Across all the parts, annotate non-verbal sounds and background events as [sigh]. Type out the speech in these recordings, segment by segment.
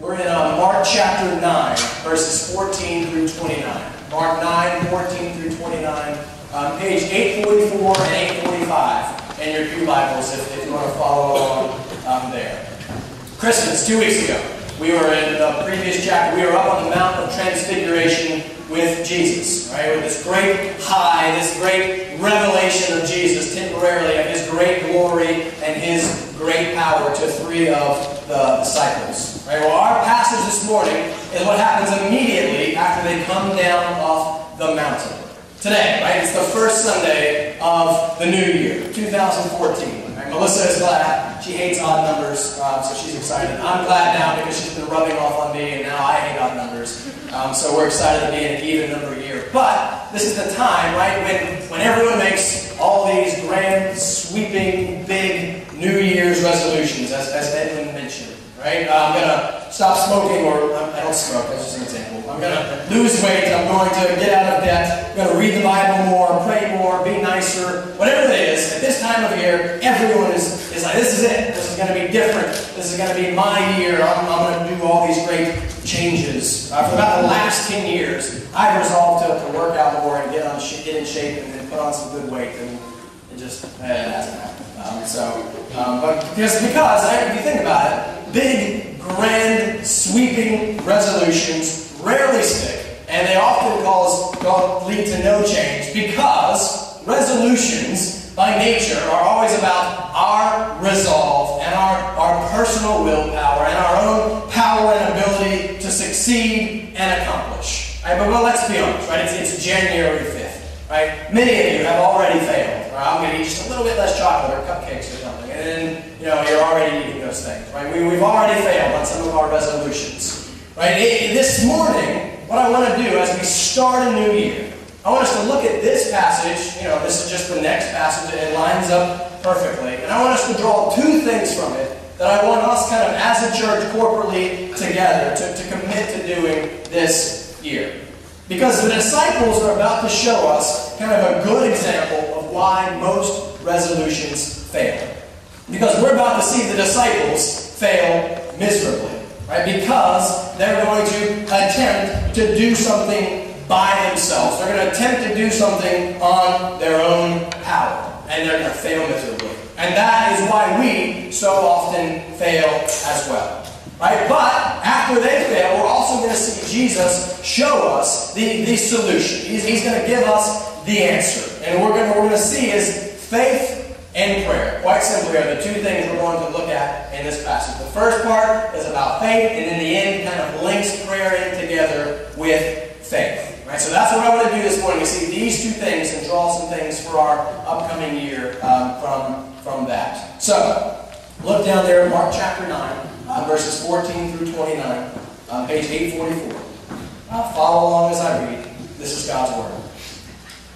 We're in uh, Mark chapter 9, verses 14 through 29. Mark 9, 14 through 29, um, page 844 and 845 in your Pew Bibles if, if you want to follow along um, there. Christmas, two weeks ago, we were in the previous chapter, we were up on the Mount of Transfiguration with Jesus, right? With this great high, this great revelation of Jesus temporarily, of his great glory and his great power to three of the disciples. Right? Well, our passage this morning is what happens immediately after they come down off the mountain. Today, right? It's the first Sunday of the new year, 2014. Melissa is glad. She hates odd numbers, um, so she's excited. I'm glad now because she's been rubbing off on me, and now I hate odd numbers. Um, so we're excited to be in an even number year. But this is the time, right, when, when everyone makes all these grand, sweeping, big New Year's resolutions, as, as Edwin mentioned. Right? Uh, I'm going to stop smoking, or I don't smoke, that's just an example. I'm going to lose weight, I'm going to get out of debt, I'm going to read the Bible more, pray more, be nicer, whatever it is. At this time of year, everyone is, is like, this is it. This is going to be different. This is going to be my year. I'm, I'm going to do all these great changes. Uh, for about the last 10 years, I've resolved to, to work out more and get, on, get in shape and, and put on some good weight. And it just it hasn't happened. Um, so, um, but because, because if you think about it, big, grand, sweeping resolutions rarely stick, and they often cause, cause lead to no change because resolutions by nature are always about our resolve and our, our personal willpower and our own power and ability to succeed and accomplish. Right? But well, let's be honest, right? It's, it's January 5th. Right? Many of you have already failed. Right? I'm going to eat just a little bit less chocolate or cupcakes or something. And then, you know, you're already eating those things. Right? We, we've already failed on some of our resolutions. Right? This morning, what I want to do as we start a new year, I want us to look at this passage. You know, this is just the next passage, and it lines up perfectly. And I want us to draw two things from it that I want us kind of as a church corporately together to, to commit to doing this year. Because the disciples are about to show us kind of a good example why most resolutions fail. Because we're about to see the disciples fail miserably. Right? Because they're going to attempt to do something by themselves. They're going to attempt to do something on their own power. And they're going to fail miserably. And that is why we so often fail as well. Right? But after they fail, we're also going to see Jesus show us the, the solution. He's, he's going to give us the answer. And we're going, to, we're going to see is faith and prayer. Quite simply are the two things we're going to look at in this passage. The first part is about faith, and in the end kind of links prayer in together with faith. Right? So that's what I want to do this morning, to see these two things and draw some things for our upcoming year um, from, from that. So, look down there at Mark chapter 9 uh, verses 14 through 29, uh, page 844. Uh, follow along as I read. This is God's Word.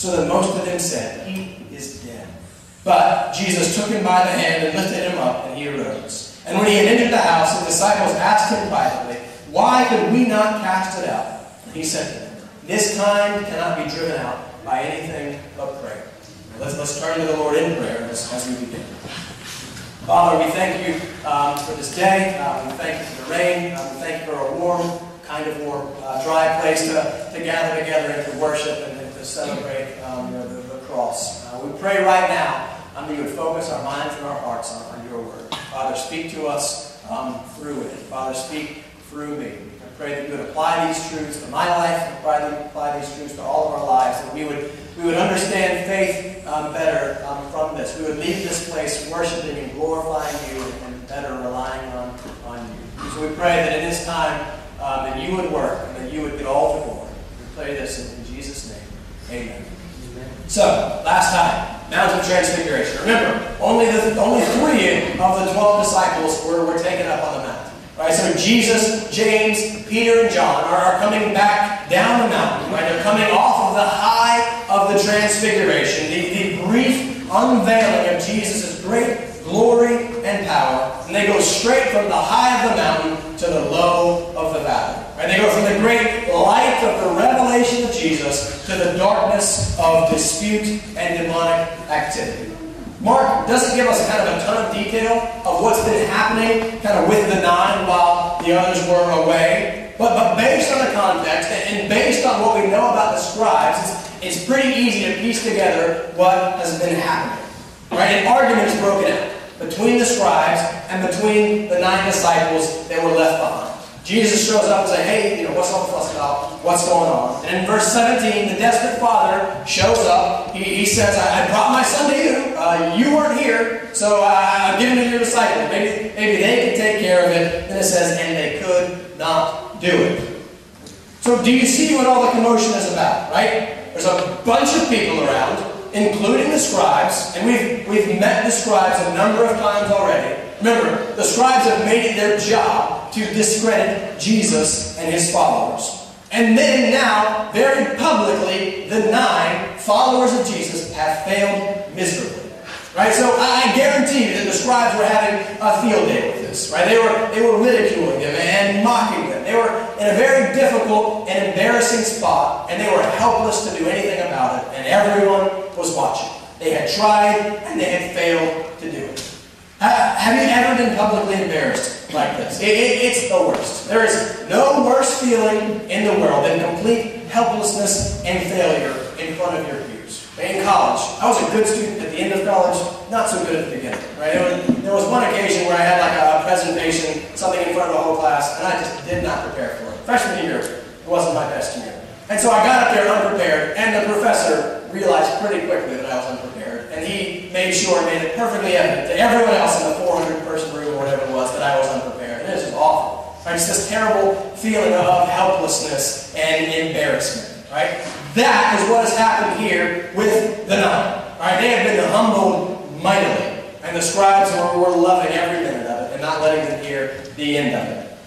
so that most of them said, He is dead. But Jesus took him by the hand and lifted him up, and he arose. And when he had entered the house, the disciples asked him privately, Why could we not cast it out? And He said to them, This kind cannot be driven out by anything but prayer. Let's, let's turn to the Lord in prayer as, we begin. Father, we thank you um, for this day. Uh, we thank you for the rain. Uh, we thank you for a warm, kind of warm, uh, dry place to, to gather together and to worship and to celebrate um, you know, the, the, cross. Uh, we pray right now um, that you would focus our minds and our hearts on, on your word. Father, speak to us um, through it. Father, speak through me. I pray that you would apply these truths to my life and apply these truths to all of our lives, that we would, we would understand faith um, better um, from this. We would leave this place worshiping and glorifying you and better relying on, on you. So we pray that in this time um, that you would work and that you would get all the glory. We pray this in, in Jesus' name. Amen. So, last time, Mount of Transfiguration. Remember, only, the, only three of the 12 disciples were, were taken up on the mount. Right? So Jesus, James, Peter, and John are, are coming back down the mountain. Right? They're coming off of the high of the Transfiguration, the, the brief unveiling of Jesus' great glory and power. And they go straight from the high of the mountain to the low of the valley. Right? They go from the great light of the revelation of Jesus to the darkness of dispute and demonic activity. Mark doesn't give us kind of a ton of detail of what's been happening kind of with the nine while the others were away. But, but based on the context and based on what we know about the scribes, it's, it's pretty easy to piece together what has been happening. Right? An argument is broken out between the scribes and between the nine disciples that were left behind. Jesus shows up and says, hey, you know, what's all the fuss about? What's going on? And in verse 17, the desperate father shows up. He, he says, I, I, brought my son to you. Uh, you weren't here, so I, I'm giving it to your disciples. Maybe, maybe they can take care of it. And it says, and they could not do it. So do you see what all the commotion is about, right? There's a bunch of people around, including the scribes, and we've, we've met the scribes a number of times already. Remember, the scribes have made it their job to discredit Jesus and his followers. And then now, very publicly, the nine followers of Jesus have failed miserably. Right? So I guarantee you that the scribes were having a field day with this. Right? They were, they were ridiculing them and mocking them. They were in a very difficult and embarrassing spot, and they were helpless to do anything about it, and everyone was watching. They had tried, and they had failed to do it. Have you ever been publicly embarrassed like this? It, it, it's the worst. There is no worse feeling in the world than complete helplessness and failure in front of your peers. In college, I was a good student at the end of college, not so good at the beginning. Right? Was, there was one occasion where I had like a presentation, something in front of the whole class, and I just did not prepare for it. Freshman year, it wasn't my best year. And so I got up there unprepared, and the professor realized pretty quickly that I was unprepared. And he made sure made it perfectly evident to everyone else in the 400 person room or whatever it was that I was unprepared. And it was just awful. Right? It's this terrible feeling of helplessness and embarrassment. Right? That is what has happened here with the nine. Right? They have been humbled mightily. And the scribes were, were loving every minute of it and not letting them hear the end of it.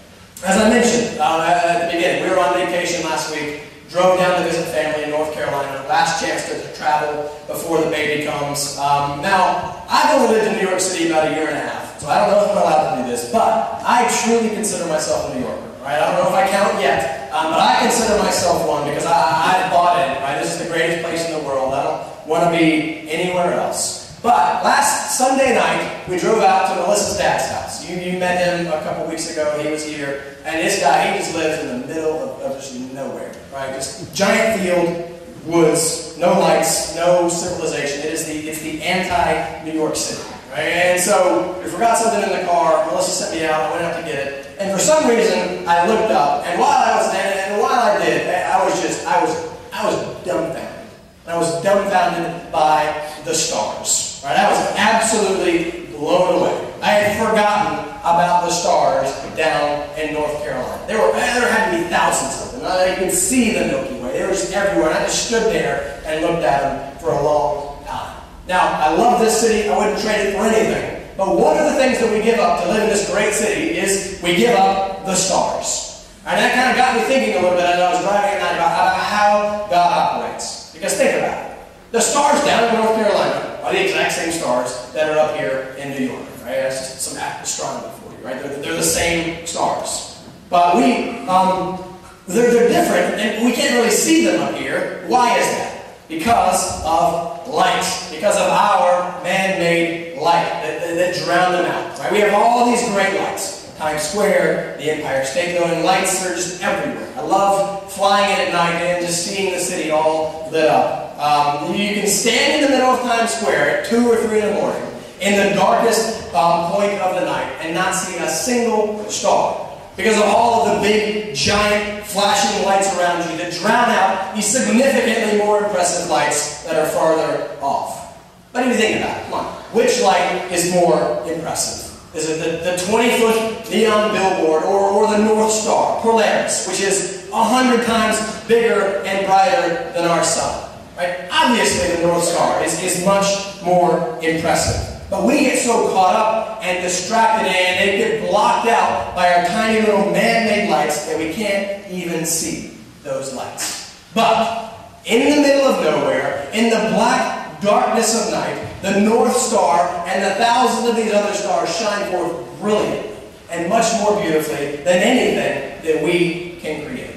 As I mentioned uh, at the beginning, we were on vacation last week drove down to visit family in North Carolina. Last chance to travel before the baby comes. Um, now, I've only lived in New York City about a year and a half, so I don't know if I'm allowed to do this, but I truly consider myself a New Yorker. Right? I don't know if I count yet, um, but I consider myself one because I, I bought it. Right? This is the greatest place in the world. I don't want to be anywhere else. But last Sunday night, we drove out to Melissa's dad's house. You, you met him a couple weeks ago. He was here. And this guy, he just lives in the middle of, of just nowhere, right? Just giant field, woods, no lights, no civilization. It is the, it's the anti-New York City, right? And so we forgot something in the car. Melissa sent me out. I went out to get it. And for some reason, I looked up. And while I was, and, and while I did, I was just, I was, I was dumbfounded. I was dumbfounded by the stars. Right? I was absolutely blown away. I had forgotten about the stars down in North Carolina. There were uh, there had to be thousands of them. I could see the Milky Way. They were just everywhere. And I just stood there and looked at them for a long time. Now, I love this city. I wouldn't trade it for anything. But one of the things that we give up to live in this great city is we give up the stars. And that kind of got me thinking a little bit as I was driving at night about, about how God operates. Because think about it. The stars down in North Carolina are the exact same stars that are up here in New York. Right? That's just some astronomy for you. Right? They're, they're the same stars. But we, um, they're, they're different, and we can't really see them up here. Why is that? Because of light, because of our man-made light that, that, that drown them out. Right? We have all these great lights. Times Square, the Empire State Building, lights are just everywhere. I love flying in at night and just seeing the city all lit up. Um, you can stand in the middle of Times Square at 2 or 3 in the morning in the darkest um, point of the night and not see a single star because of all of the big, giant, flashing lights around you that drown out the significantly more impressive lights that are farther off. But if you think about it, come on, which light is more impressive? Is it the, the 20-foot neon billboard or, or the North Star, Polaris, which is 100 times bigger and brighter than our sun? Right? Obviously, the North Star is, is much more impressive. But we get so caught up and distracted and they get blocked out by our tiny little man-made lights that we can't even see those lights. But in the middle of nowhere, in the black darkness of night, the North Star and the thousands of these other stars shine forth brilliantly and much more beautifully than anything that we can create.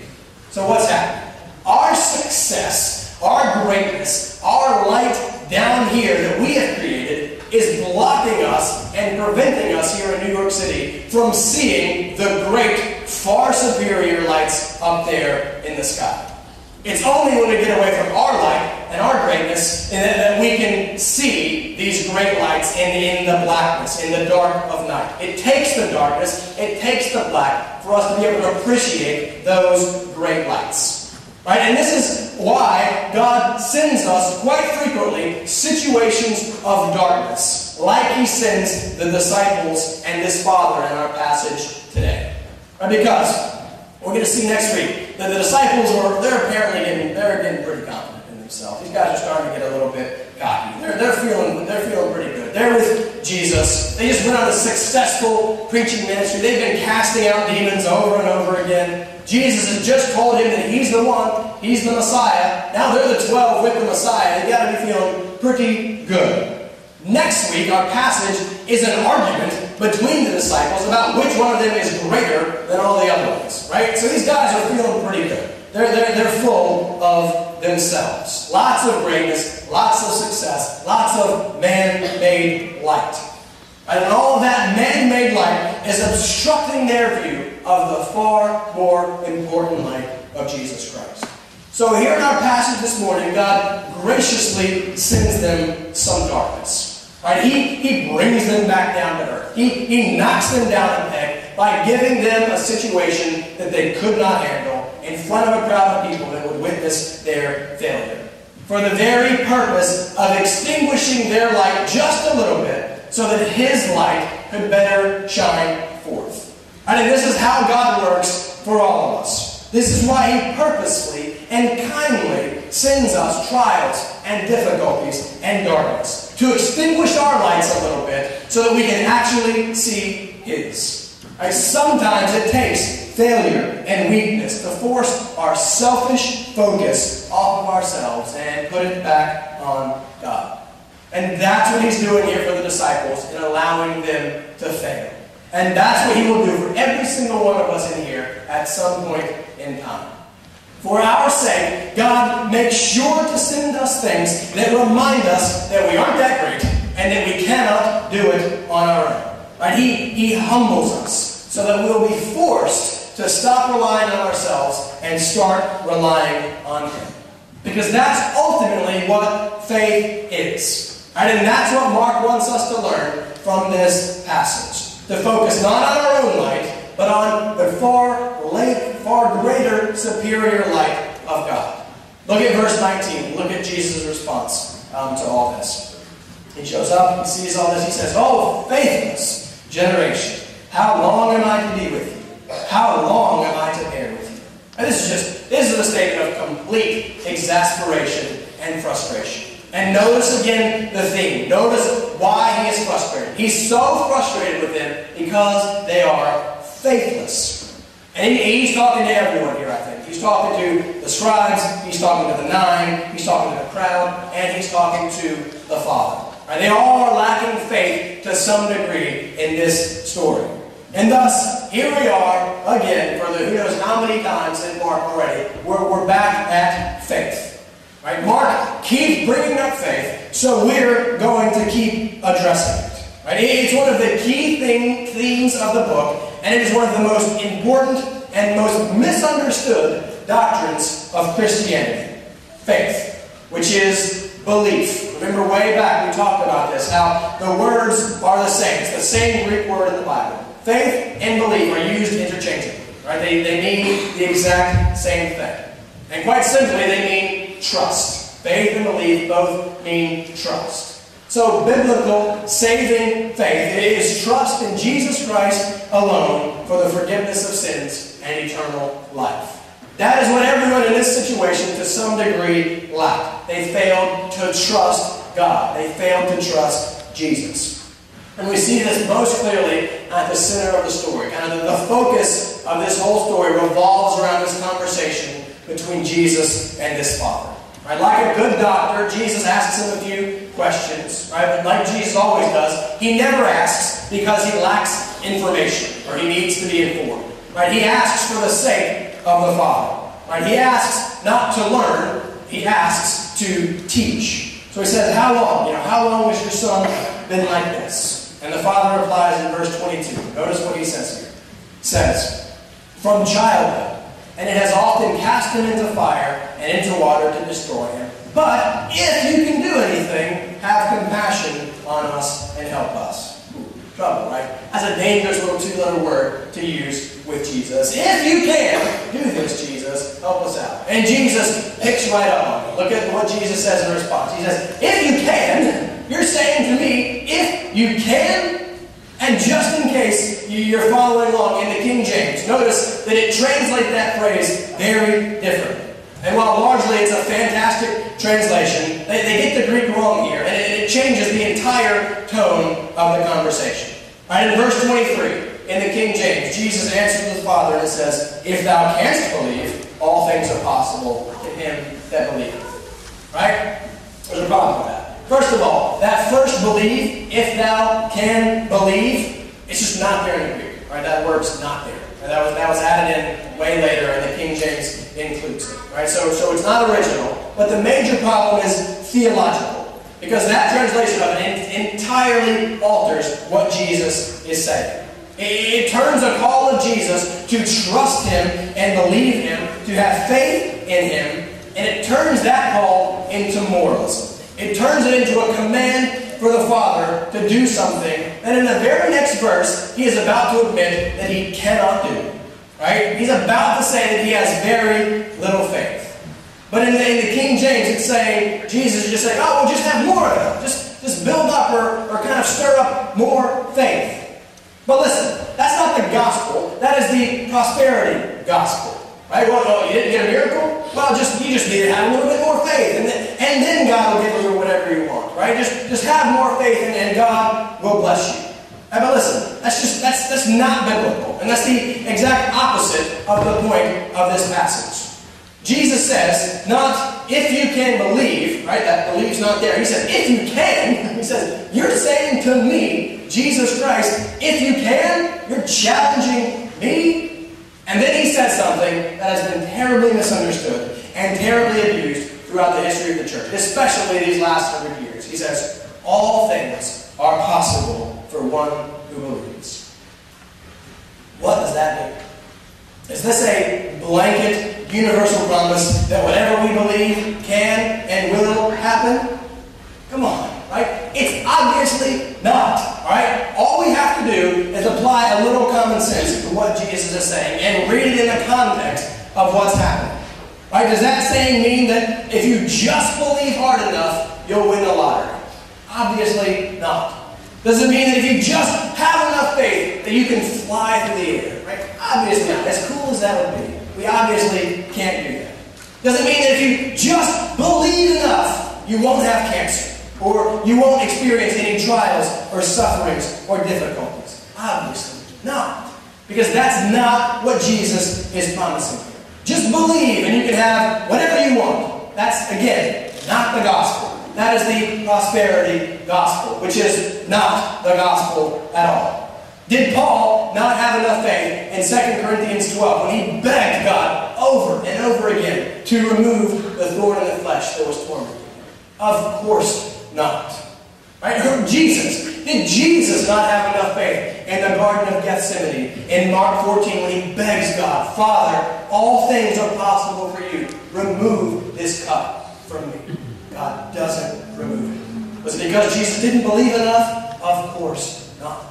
So what's happening? Our success, our greatness, our light down here that we have created is blocking us and preventing us here in New York City from seeing the great, far superior lights up there in the sky. It's only when we get away from our light and our greatness that we can see these great lights in, in the blackness, in the dark of night. It takes the darkness, it takes the black for us to be able to appreciate those great lights. Right? And this is why God sends us quite frequently situations of darkness, like He sends the disciples and this Father in our passage today. Right? Because we're going to see next week that the disciples are they're apparently getting they're getting pretty confident in themselves. These guys are starting to get a little bit cocky. They're, they're feeling they're feeling pretty good. They're with Jesus. They just went on a successful preaching ministry. They've been casting out demons over and over again. Jesus has just told him that he's the one, he's the Messiah. Now they're the 12 with the Messiah. They got to be feeling pretty good. Next week, our passage is an argument between the disciples about which one of them is greater than all the other ones, right? So these guys are feeling pretty good. They're, they're, they're full of themselves. Lots of greatness, lots of success, lots of man-made light. And all that man-made light is obstructing their view of the far more important light of Jesus Christ. So here in our passage this morning, God graciously sends them some darkness. Right? He, he brings them back down to earth. He, he knocks them down a peg by giving them a situation that they could not handle in front of a crowd of people that would witness their failure. For the very purpose of extinguishing their light just a little bit so that His light could better shine forth. I mean, this is how God works for all of us. This is why He purposely and kindly sends us trials and difficulties and darkness to extinguish our lights a little bit so that we can actually see His. Right? Sometimes it takes failure and weakness to force our selfish focus off of ourselves and put it back on God. And that's what He's doing here for the disciples in allowing them to fail. And that's what He will do for every single one of us in here at some point in time. For our sake, God makes sure to send us things that remind us that we aren't that great and that we cannot do it on our own. Right? He, he humbles us so that we'll be forced to stop relying on ourselves and start relying on Him. Because that's ultimately what faith is. Right? And that's what Mark wants us to learn from this passage. To focus not on our own light, but on the far, late, far greater, superior light of God. Look at verse 19. Look at Jesus' response um, to all this. He shows up, he sees all this, he says, Oh, faithless generation, how long am I to be with you? How long am I to bear with you? And this is just, this is a statement of complete exasperation and frustration. And notice again the theme. Notice why he is frustrated. He's so frustrated with them because they are faithless. And he's talking to everyone here, I think. He's talking to the scribes, he's talking to the nine, he's talking to the crowd, and he's talking to the Father. Right? They all are lacking faith to some degree in this story. And thus, here we are again for the who knows how many times in Mark already. We're, we're back at faith. Right? Mark keeps bringing up faith, so we're going to keep addressing it. Right? It's one of the key thing, themes of the book, and it is one of the most important and most misunderstood doctrines of Christianity. Faith, which is belief. Remember way back we talked about this, how the words are the same. It's the same Greek word in the Bible. Faith and belief are used interchangeably. Right? They, they mean the exact same thing. And quite simply, they mean trust. Faith and belief both mean trust. So, biblical saving faith is trust in Jesus Christ alone for the forgiveness of sins and eternal life. That is what everyone in this situation, to some degree, lacked. They failed to trust God. They failed to trust Jesus. And we see this most clearly at the center of the story. Kind of the, focus of this whole story revolves around this conversation between Jesus and this father. Right? Like a good doctor, Jesus asks him a few questions. Right? Like Jesus always does, he never asks because he lacks information or he needs to be informed. Right? He asks for the sake of the Father. Right? He asks not to learn, he asks to teach. So he says, How long? You know, how long has your son been like this? And the father replies in verse 22. Notice what he says here. says, From childhood, and it has often cast him into fire and into water to destroy him. But if you can do anything, have compassion on us and help us. trouble, right? That's a dangerous little two-letter word to use with Jesus. If you can, do this, Jesus. Help us out. And Jesus picks right up on it. Look at what Jesus says in response. He says, If you can, you're saying to me, if you can, and just in case you're following along in the King James, notice that it translates that phrase very differently. And while largely it's a fantastic translation, they, they get the Greek wrong here, and it, it, changes the entire tone of the conversation. Right, in verse 23, in the King James, Jesus answers the Father and says, If thou canst believe, all things are possible to him that believeth. Right? There's a problem with that. First of all, that first believe, if thou can believe, it's just not there in the Greek. Right? That word's not there. Right? That was that was added in way later, and the King James includes it. Right? So, so it's not original. But the major problem is theological. Because that translation of it entirely alters what Jesus is saying. It, it turns a call of Jesus to trust Him and believe Him, to have faith in Him, and it turns that call into moralism. It turns it into a command for the Father to do something that in the very next verse he is about to admit that he cannot do. Right? He's about to say that he has very little faith. But in the, in the King James, it's saying, Jesus is just saying, oh, well, just have more of it. Just, just build up or, or kind of stir up more faith. But listen, that's not the gospel. That is the prosperity gospel. Right? Well, oh, you didn't get a miracle? Well, just you just need to have a little bit more faith, and then, and then God will give you whatever you want. Right? Just just have more faith, and, and God will bless you. Right, but listen, that's just that's that's not biblical, and that's the exact opposite of the point of this passage. Jesus says, not if you can believe, right? That belief's not there. He says, if you can, [laughs] he says, you're saying to me, Jesus Christ, if you can, you're challenging me and then he says something that has been terribly misunderstood and terribly abused throughout the history of the church, especially these last hundred years. He says, All things are possible for one who believes. What does that mean? Is this a blanket, universal promise that whatever we believe can and will happen? Come on, right? It's obviously not, right? All we have to do is apply a little common sense to what Jesus is saying and read it in the context of what's happening. Right? Does that saying mean that if you just believe hard enough, you'll win the lottery? Obviously not. Does it mean that if you just have enough faith that you can fly through the air? Right? Obviously not. As cool as that would be, we obviously can't do that. Does it mean that if you just believe enough, you won't have cancer? Or you won't experience any trials or sufferings or difficulties? Obviously not. Because that's not what Jesus is promising. Just believe and you can have whatever you want. That's, again, not the gospel. That is the prosperity gospel, which is not the gospel at all. Did Paul not have enough faith in 2 Corinthians 12 when he begged God over and over again to remove the thorn in the flesh that was tormenting him? Of course not. Right? Who Jesus. Did Jesus not have enough faith in the Garden of Gethsemane in Mark 14 when he begs God, Father, all things are possible for you. Remove this cup from me. God doesn't remove it. Was it because Jesus didn't believe enough? Of course not.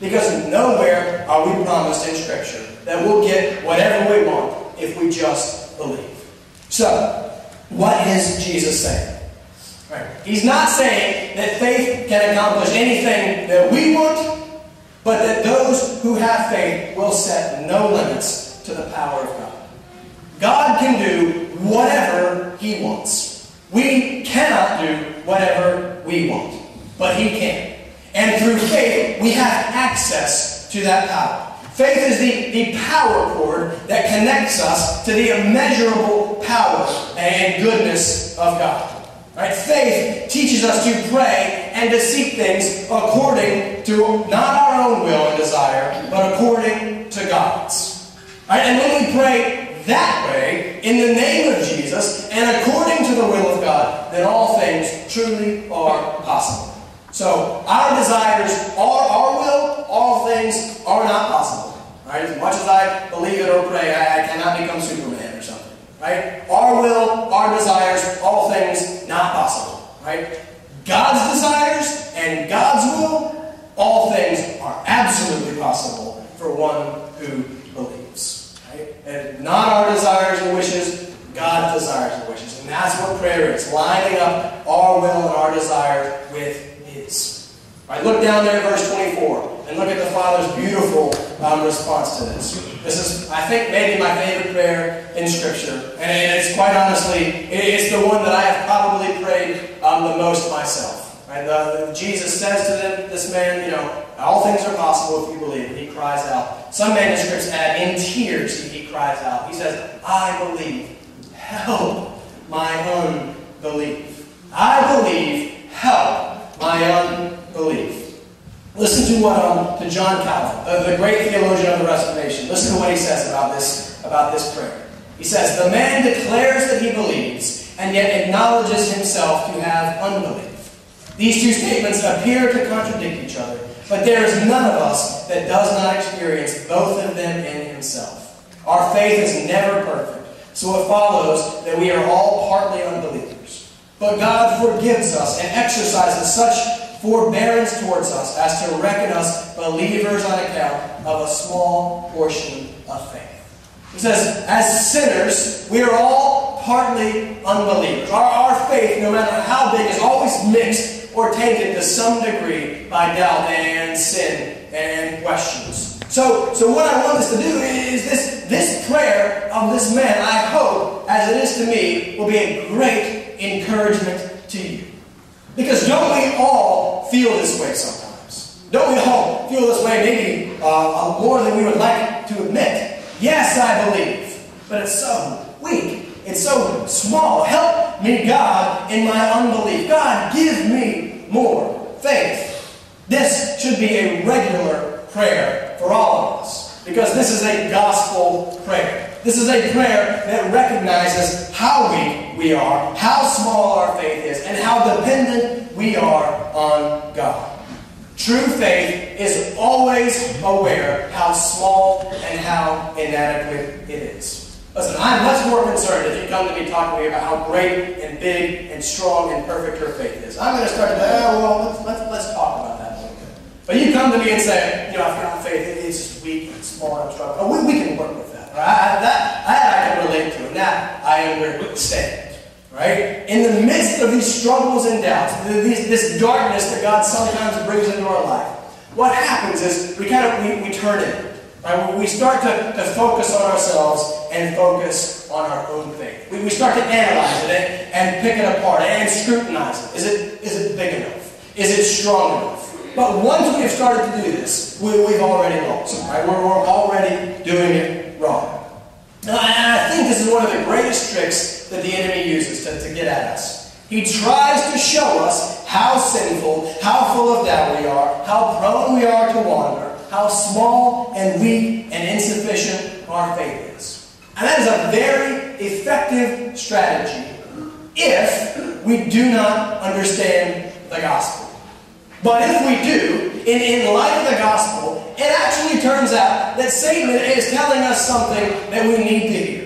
Because nowhere are we promised in Scripture that we'll get whatever we want if we just believe. So, what is Jesus saying? Right. He's not saying that faith can accomplish anything that we want, but that those who have faith will set no limits to the power of God. God can do whatever He wants. We cannot do whatever we want, but He can. And through faith, we have access to that power. Faith is the, the power cord that connects us to the immeasurable power and goodness of God. Right? Faith teaches us to pray and to seek things according to not our own will and desire, but according to God's. Right? And when we pray that way, in the name of Jesus, and according to the will of God, then all things truly are possible. So our desires are our will, all things are not possible. Right? As much as I believe it or pray, I, I cannot become Superman or something. Right? Our will, our desires, all things not possible. Right? God's desires and God's will, all things are absolutely possible for one who? And not our desires and wishes, God's desires and wishes. And that's what prayer is, lining up our will and our desires with His. Right, look down there at verse 24 and look at the Father's beautiful um, response to this. This is, I think, maybe my favorite prayer in Scripture. And it's quite honestly, it's the one that I have probably prayed um, the most myself. The, the, Jesus says to them, this man, you know, all things are possible if you believe. And he cries out. Some manuscripts add, in tears, he, he cries out. He says, I believe. Help my unbelief. I believe. Help my unbelief. Listen to what um, to John Calvin, the, the great theologian of the Reformation. Listen to what he says about this about this prayer. He says, "The man declares that he believes, and yet acknowledges himself to have unbelief. These two statements appear to contradict each other, but there is none of us that does not experience both of them in himself. Our faith is never perfect, so it follows that we are all partly unbelievers. But God forgives us and exercises such forbearance towards us as to reckon us believers on account of a small portion of faith. He says, as sinners, we are all partly unbelievers. Our, our faith, no matter how big, is always mixed or tainted to some degree by doubt and sin and questions. So, so what I want us to do is this, this prayer of this man, I hope, as it is to me, will be a great encouragement to you. Because don't we all feel this way sometimes? Don't we all feel this way maybe uh, more than we would like to admit? Yes, I believe, but it's so weak. It's so small. Help me, God, in my unbelief. God, give me more faith. This should be a regular prayer for all of us because this is a gospel prayer. This is a prayer that recognizes how weak we are, how small our faith is, and how dependent we are on God. True faith is always aware how small and how inadequate it is. Listen, I'm much more concerned if you come to me talking to me about how great and big and strong and perfect your faith is. I'm going to start to say, oh, well, let's, let's, let's talk about that a little bit. But you come to me and say, you know, I've got faith, it's weak and small and struggling. Oh, we, we can work with that. Right? I, that, I can relate to, that I understand. Right? In the midst of these struggles and doubts, these, this darkness that God sometimes brings into our life, what happens is we kind of we, we turn in. Right? We start to, to focus on ourselves and focus on our own faith. We, we start to analyze it and, and pick it apart and scrutinize it. Is it is it big enough? Is it strong enough? But once we have started to do this, we, we've already lost. Right? We're, we're already doing it wrong. And I think this is one of the greatest tricks that the enemy uses to, to get at us. He tries to show us how sinful, how full of doubt we are, how prone we are to wander, how small and weak and insufficient our faith is. And that is a very effective strategy if we do not understand the gospel. But if we do, in, in light of the gospel, it actually turns out that Satan is telling us something that we need to hear.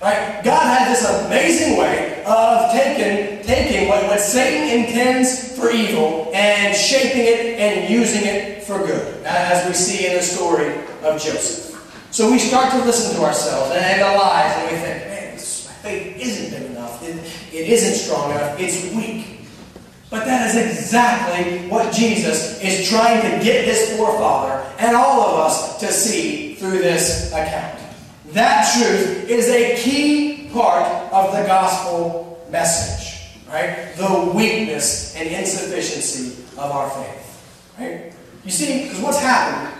Right? God had this amazing way of taking, taking what, what Satan intends for evil and shaping it and using it for good, as we see in the story of Joseph. So we start to listen to ourselves and, lies, and we think, man, this, my faith isn't big enough. It, it isn't strong enough. It's weak. But that is exactly what Jesus is trying to get his forefather and all of us to see through this account. That truth is a key part of the gospel message, right? The weakness and insufficiency of our faith, right? You see, because what's happened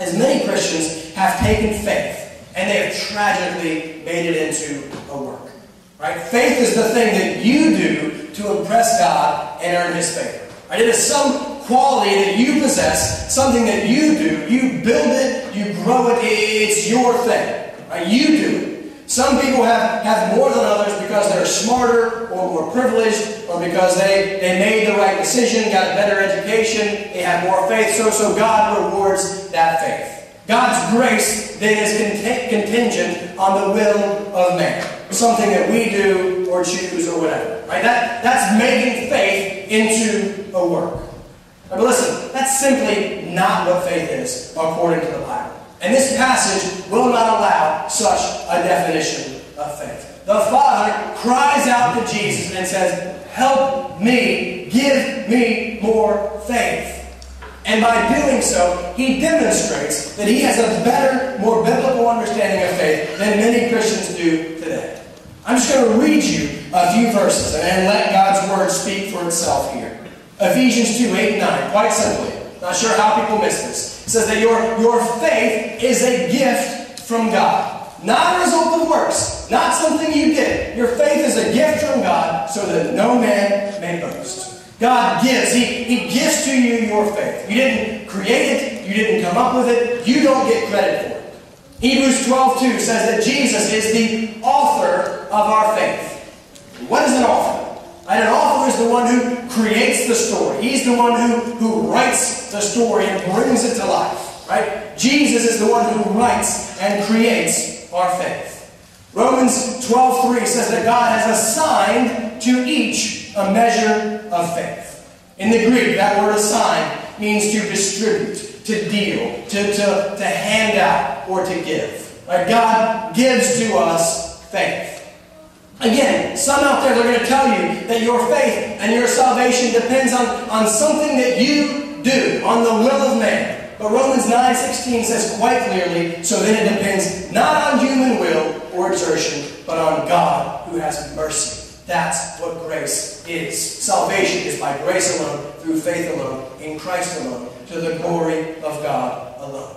is many Christians have taken faith and they have tragically made it into a work, right? Faith is the thing that you do to impress God and earn His favor. Right? It is some quality that you possess, something that you do. You build it, you grow it, it's your thing. Right? You do it. Some people have, have more than others because they're smarter or more privileged or because they, they made the right decision, got a better education, they have more faith. So, so God rewards that faith. God's grace then is contingent on the will of man. Something that we do or choose or whatever. Right? That, that's making faith into a work. But listen, that's simply not what faith is according to the Bible. And this passage will not allow such a definition of faith. The Father cries out to Jesus and says, Help me, give me more faith. And by doing so, he demonstrates that he has a better, more biblical understanding of faith than many Christians do today. I'm just going to read you a few verses and let God's word speak for itself here. Ephesians 2 8 and 9, quite simply. Not sure how people miss this. It says that your, your faith is a gift from God. Not a result of works, not something you did. Your faith is a gift from God so that no man may boast. God gives. He, he gives to you your faith. You didn't create it, you didn't come up with it, you don't get credit for it. Hebrews 12 2 says that Jesus is the author of our faith. What is an author? And an author is the one who creates the story. He's the one who, who writes the story and brings it to life. Right? Jesus is the one who writes and creates our faith. Romans 12.3 says that God has assigned to each a measure of faith. In the Greek, that word assign means to distribute, to deal, to, to, to hand out, or to give. Right? God gives to us faith. Again, some out there, they're going to tell you that your faith and your salvation depends on, on something that you do, on the will of man. But Romans 9.16 says quite clearly, so then it depends not on human will or exertion, but on God who has mercy. That's what grace is. Salvation is by grace alone, through faith alone, in Christ alone, to the glory of God alone.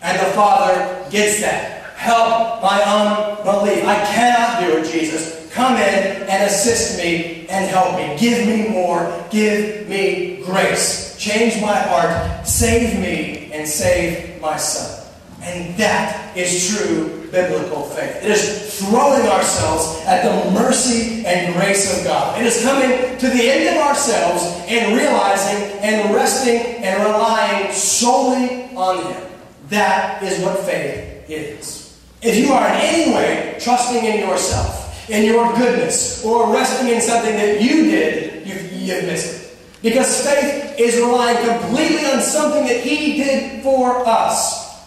And the Father gets that. Help my unbelief. I cannot do it, Jesus. Come in and assist me and help me. Give me more. Give me grace. Change my heart. Save me and save my son. And that is true biblical faith. It is throwing ourselves at the mercy and grace of God. It is coming to the end of ourselves and realizing and resting and relying solely on Him. That is what faith is. If you are in any way trusting in yourself, in your goodness, or resting in something that you did, you've, you've missed it. Because faith is relying completely on something that He did for us.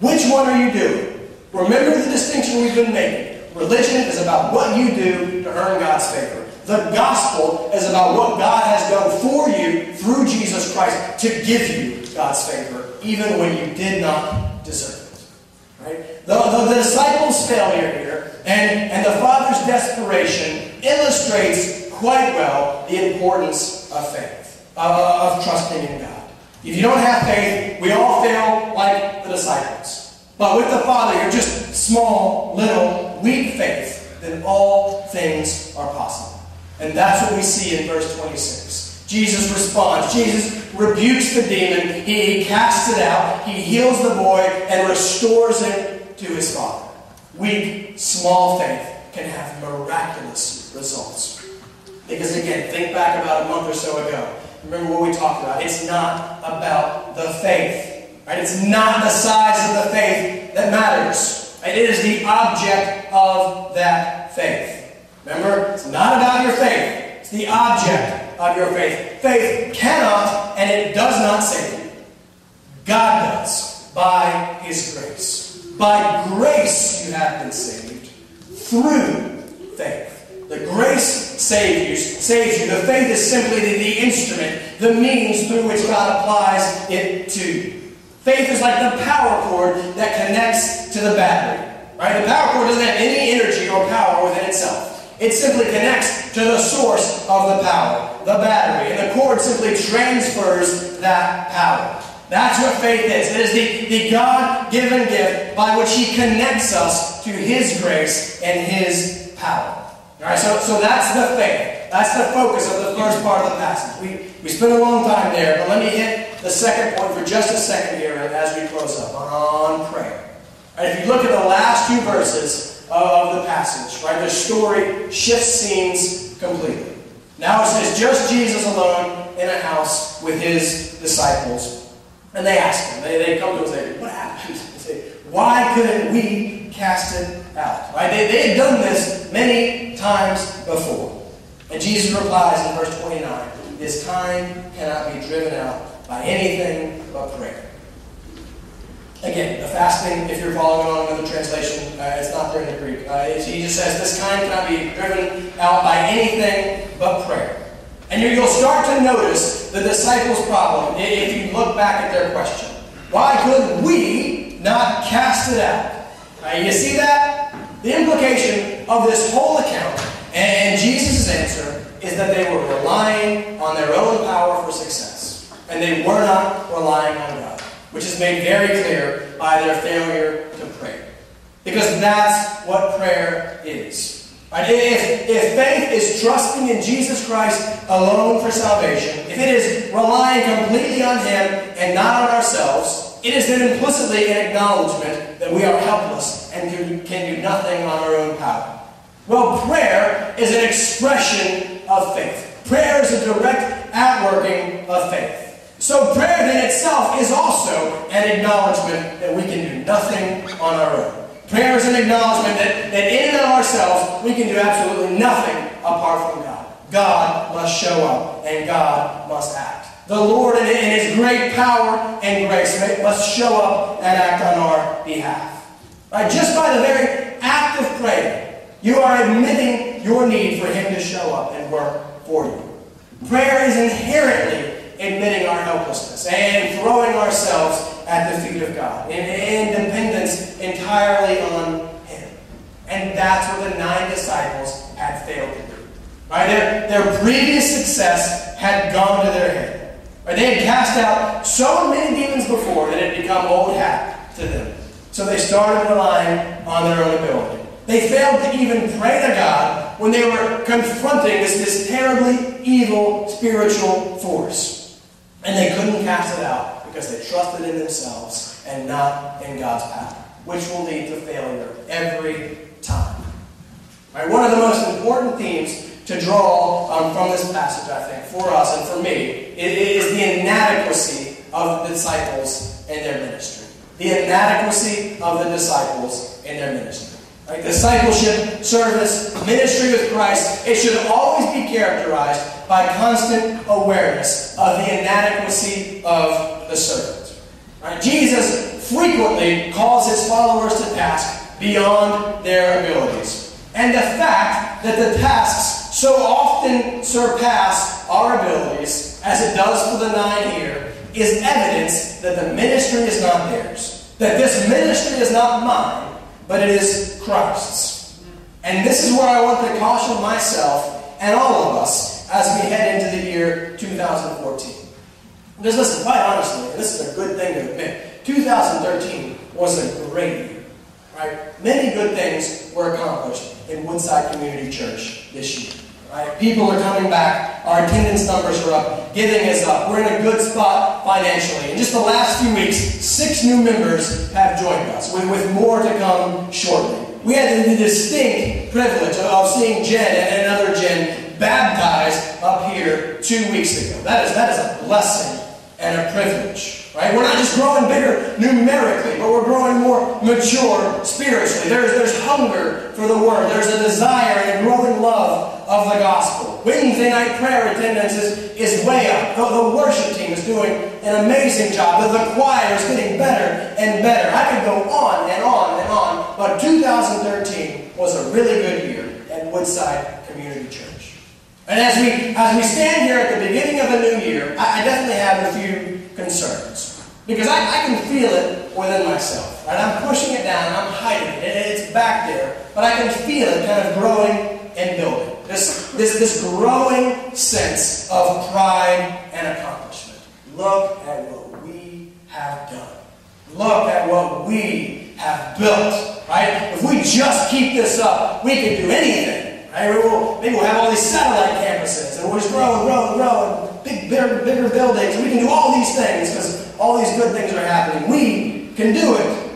Which one are you doing? Remember the distinction we've been making. Religion is about what you do to earn God's favor. The gospel is about what God has done for you through Jesus Christ to give you God's favor, even when you did not deserve it. Right? The, the, the disciples' failure here and, and the Father's desperation illustrates quite well the importance of faith, uh, of trusting in God. If you don't have faith, we all fail like the disciples. But with the Father, you're just small, little, weak faith, then all things are possible. And that's what we see in verse 26. Jesus responds. Jesus rebukes the demon, he, he casts it out, he heals the boy, and restores him to his father. Weak, small faith can have miraculous results. Because again, think back about a month or so ago. Remember what we talked about. It's not about the faith. Right? It's not the size of the faith that matters. Right? It is the object of that faith. Remember, it's not about your faith. It's the object of your faith. Faith cannot and it does not save you. God does by His grace. By grace you have been saved through faith. The grace saves you. Saves you. The faith is simply the, instrument, the means through which God applies it to you. Faith is like the power cord that connects to the battery. Right? The power cord doesn't have any energy or power within itself. It simply connects to the source of the power, the battery, and the cord simply transfers that power. That's what faith is. It is the, the God given gift by which He connects us to His grace and His power. All right, so, so that's the faith. That's the focus of the first part of the passage. We, we spent a long time there, but let me hit the second point for just a second here as we close up on prayer. Right, if you look at the last two verses of the passage, right, the story shifts scenes completely. Now it says just Jesus alone in a house with his disciples. And they ask him, they, they come to him and say, What happened? [laughs] They say, Why couldn't we cast it out? Right? They, they had done this many times before. And Jesus replies in verse 29 His kind cannot be driven out by anything but prayer. Again, the fasting, if you're following along with the translation, uh, it's not there in the Greek. Uh, he just says, This kind cannot be driven out by anything but prayer. And you'll start to notice the disciples' problem if you look back at their question. Why could we not cast it out? Right, you see that? The implication of this whole account and Jesus' answer is that they were relying on their own power for success. And they were not relying on God, which is made very clear by their failure to pray. Because that's what prayer is. Right? If, if faith is trusting in Jesus Christ alone for salvation, if it is relying completely on Him and not on ourselves, it is then implicitly an acknowledgement that we are helpless and can do nothing on our own power. Well, prayer is an expression of faith. Prayer is a direct outworking of faith. So prayer then itself is also an acknowledgement that we can do nothing on our own. Prayer is an acknowledgement that, that in and of ourselves we can do absolutely nothing apart from God. God must show up and God must act. The Lord in His great power and grace must show up and act on our behalf. Right? Just by the very act of praying, you are admitting your need for Him to show up and work for you. Prayer is inherently admitting our helplessness and throwing ourselves at the feet of God in, in dependence entirely on Him. And that's what the nine disciples had failed to do. Right? Their, their previous success had gone to their head. Right? They had cast out so many demons before that it had become old hat to them. So they started relying on their own ability. They failed to even pray to God when they were confronting this, this terribly evil spiritual force. And they couldn't cast it out because they trusted in themselves and not in God's power, which will lead to failure every time. Right, one of the most important themes to draw um, from this passage, I think, for us and for me, is the inadequacy of the disciples in their ministry. The inadequacy of the disciples in their ministry. Discipleship, service, ministry with Christ, it should always be characterized by constant awareness of the inadequacy of the servant. Right? Jesus frequently calls his followers to task beyond their abilities. And the fact that the tasks so often surpass our abilities, as it does for the nine here, is evidence that the ministry is not theirs. That this ministry is not mine, but it is Christ's. And this is where I want to caution myself and all of us as we head into the year 2014. Because listen, quite honestly, this is a good thing to admit. 2013 was a great year. Right? Many good things were accomplished in Woodside Community Church this year. Right? People are coming back. Our attendance numbers are up. Giving is up. We're in a good spot financially. In just the last few weeks, six new members have joined us, with, with more to come shortly. We had the distinct privilege of seeing Jen and another Jen baptized up here two weeks ago. That is, that is a blessing and a privilege. Right? We're not just growing bigger numerically, but we're growing more mature spiritually. There's, there's hunger for the Word. There's a desire and a growing love of the gospel. Wednesday night prayer attendance is, is way up. The, the worship team is doing an amazing job. The, the choir is getting better and better. I could go on and on and on, but 2013 was a really good year at Woodside Community Church. And as we, as we stand here at the beginning of a new year, I, I definitely have a few concerns. Because I, I can feel it within myself. Right? I'm pushing it down, I'm hiding it, it's back there, but I can feel it kind of growing and building. This, this, this growing sense of pride and accomplishment. Look at what we have done. Look at what we have built. Right? If we just keep this up, we can do anything. Right? We will, maybe we'll have all these satellite campuses, and we'll just grow and grow and grow, and big, bigger, buildings. We can do all these things because all these good things are happening. We can do it.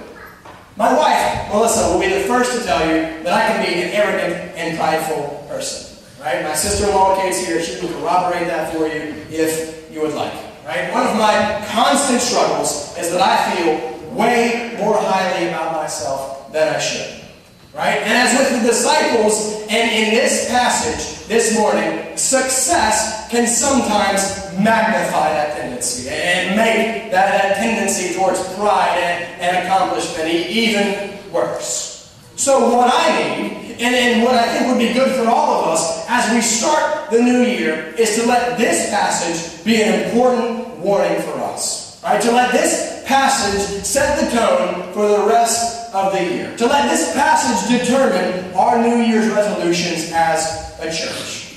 My wife, Melissa, will be the first to tell you that I can be an arrogant and prideful person. Right? My sister-in-law Kate's here. She can corroborate that for you if you would like. Right? One of my constant struggles is that I feel way more highly about myself than I should. Right? And as with the disciples, and in this passage this morning, success can sometimes magnify that tendency and make that, that tendency towards pride and, and accomplishment even worse. So, what I need, and, and what I think would be good for all of us as we start the new year, is to let this passage be an important warning for us. Right? To let this passage set the tone for the rest of the year. To let this passage determine our New Year's resolutions as a church.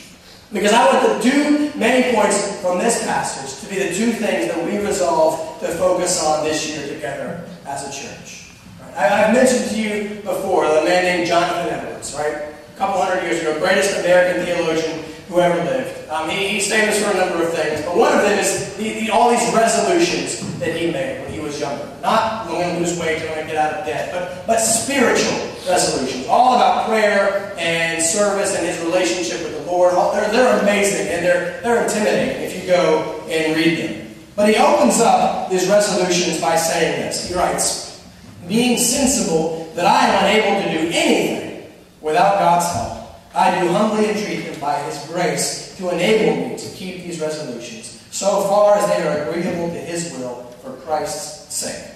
Because I want the two main points from this passage to be the two things that we resolve to focus on this year together as a church. Right? I, have mentioned to you before the man named Jonathan Edwards, right? A couple hundred years ago, greatest American theologian who ever lived. Um, he, he's famous for a number of things, but one of them is the, the, all these resolutions that he made when he was younger. Not I'm going to lose weight, I'm going to get out of debt, but, but spiritual resolutions. All about prayer and service and his relationship with the Lord. They're, they're amazing and they're, they're intimidating if you go and read them. But he opens up his resolutions by saying this. He writes, Being sensible that I am unable to do anything without God's help I do humbly entreat him by his grace to enable me to keep these resolutions, so far as they are agreeable to his will for Christ's sake.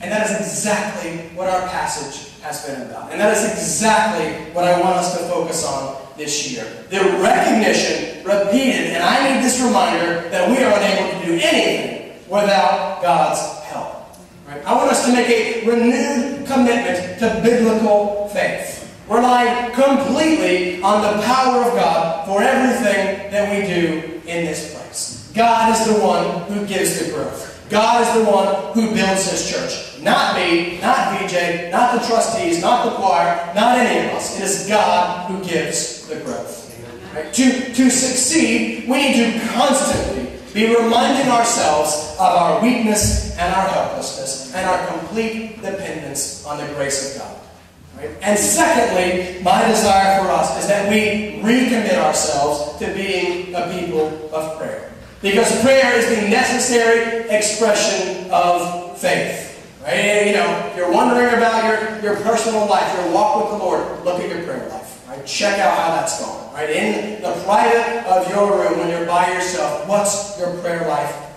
And that is exactly what our passage has been about. And that is exactly what I want us to focus on this year. The recognition, repeated, and I need this reminder that we are unable to do anything without God's help. Right? I want us to make a renewed commitment to biblical faith relying completely on the power of God for everything that we do in this place. God is the one who gives the growth. God is the one who builds his church. Not me, not VJ, not the trustees, not the choir, not any of us. It is God who gives the growth. Right? To, to succeed, we need to constantly be reminding ourselves of our weakness and our helplessness and our complete dependence on the grace of God. And secondly, my desire for us is that we recommit ourselves to being a people of prayer. Because prayer is the necessary expression of faith. Right? You know, if you're wondering about your, your personal life, your walk with the Lord, look at your prayer life. Right? Check out how that's going. Right? In the private of your room, when you're by yourself, what's your prayer life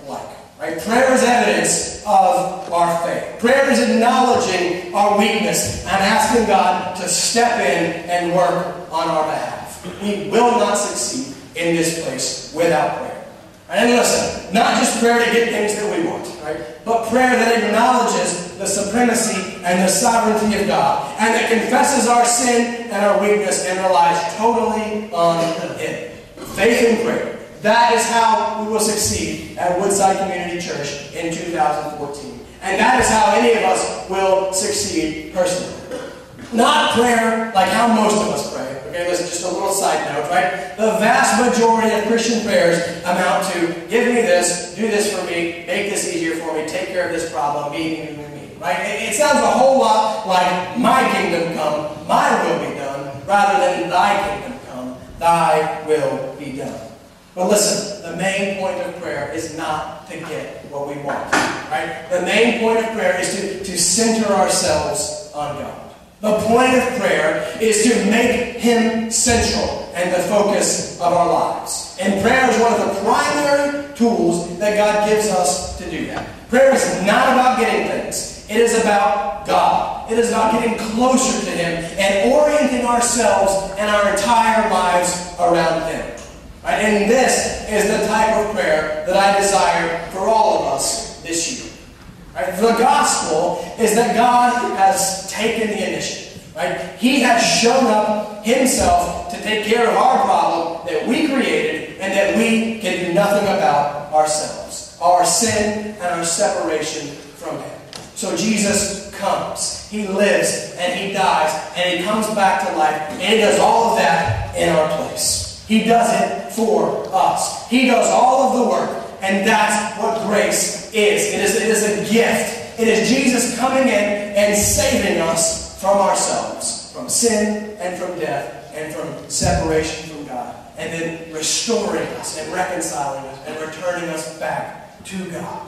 Right? Prayer is evidence of our faith. Prayer is acknowledging our weakness and asking God to step in and work on our behalf. We will not succeed in this place without prayer. And listen, not just prayer to get things that we want, right? But prayer that acknowledges the supremacy and the sovereignty of God and that confesses our sin and our weakness and relies totally on Him. Faith in prayer that is how we will succeed at Woodside Community Church in 2014. And that is how any of us will succeed personally. Not prayer like how most of us pray. Okay, listen, just a little side note. right? The vast majority of Christian prayers amount to give me this, do this for me, make this easier for me, take care of this problem, me, me, me, me. Right? It, it sounds a whole lot like my kingdom come, my will be done, rather than thy kingdom come, thy will be done. But listen, the main point of prayer is not to get what we want. Right? The main point of prayer is to, to center ourselves on God. The point of prayer is to make Him central and the focus of our lives. And prayer is one of the primary tools that God gives us to do that. Prayer is not about getting things. It is about God. It is about getting closer to Him and orienting ourselves and our entire lives around Him. Right? And this is the type of prayer that I desire for all of us this year. Right? The gospel is that God has taken the initiative. Right? He has shown up himself to take care of our problem that we created and that we can do nothing about ourselves. Our sin and our separation from Him. So Jesus comes. He lives and He dies and He comes back to life and He does all of that in our place. He does it for us. He does all of the work. And that's what grace is. It is, it is a gift. It is Jesus coming in and saving us from ourselves, from sin and from death and from separation from God. And then restoring us and reconciling us and returning us back to God.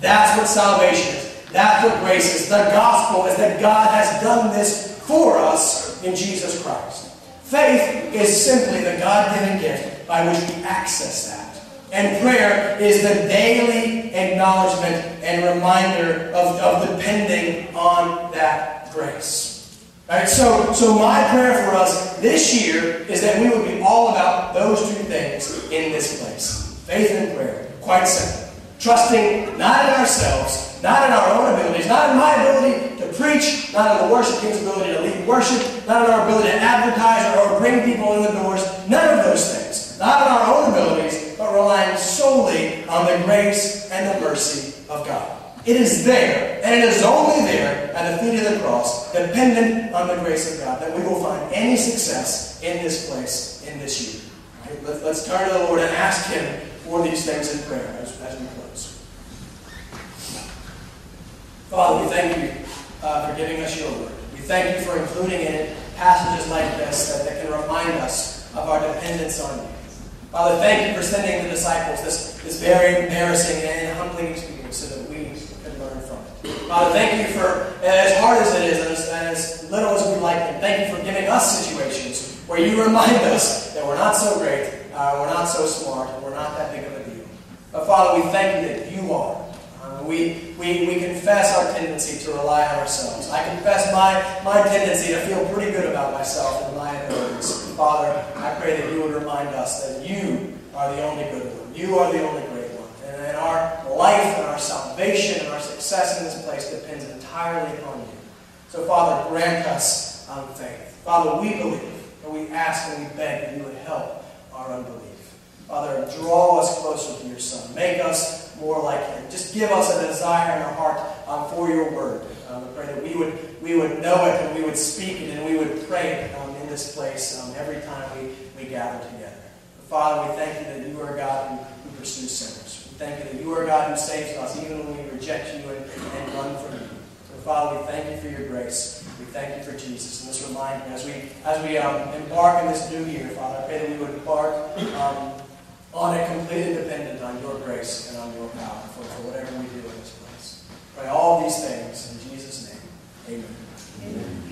That's what salvation is. That's what grace is. The gospel is that God has done this for us in Jesus Christ. Faith is simply the God given gift by which we access that. And prayer is the daily acknowledgement and reminder of, of depending on that grace. Right? So, so my prayer for us this year is that we would be all about those two things in this place. Faith and prayer. Quite simple. Trusting not in ourselves, not in our own abilities, not in my ability preach, not in the worship ability to lead worship, not in our ability to advertise or, or bring people in the doors. None of those things. Not in our own abilities, but relying solely on the grace and the mercy of God. It is there, and it is only there at the feet of the cross, dependent on the grace of God, that we will find any success in this place, in this year. Right? Let, us turn to the Lord and ask Him for these things in prayer as, as we close. Father, we thank you uh, for giving us your word. We thank you for including in it passages like this that, that can remind us of our dependence on you. Father, thank you for sending the disciples this, this very embarrassing and humbling experience so that we can learn from it. Father, thank you for, as hard as it is, and as, and as little as we like it, thank you for giving us situations where you remind [laughs] us that we're not so great, uh, we're not so smart, and we're not that big of a deal. But Father, we thank you that you are. We, we, we confess our tendency to rely on ourselves. I confess my, my tendency to feel pretty good about myself and my abilities. Father, I pray that you would remind us that you are the only good one. You are the only great one. And, that our life and our salvation and our success in this place depends entirely upon you. So, Father, grant us um, faith. Father, we believe, and we ask and we beg that you would help our unbelief. Father, draw us closer to your Son. Make us more like him. Just give us a desire in our heart um, for your word. Um, pray that we would, we would know it and we would speak it and we would pray it um, in this place um, every time we, we gather together. Father, we thank you that you are God who, who pursues sinners. We thank you that you are God who saves us even when we reject you and, and run from you. So, Father, we thank you for your grace. We thank you for Jesus. And this reminder, as we, as we um, embark in this new year, Father, I pray that we would embark um, on it completely dependent on your grace and on your power for, for whatever we do in this place. Pray all these things in Jesus' name. Amen. Amen.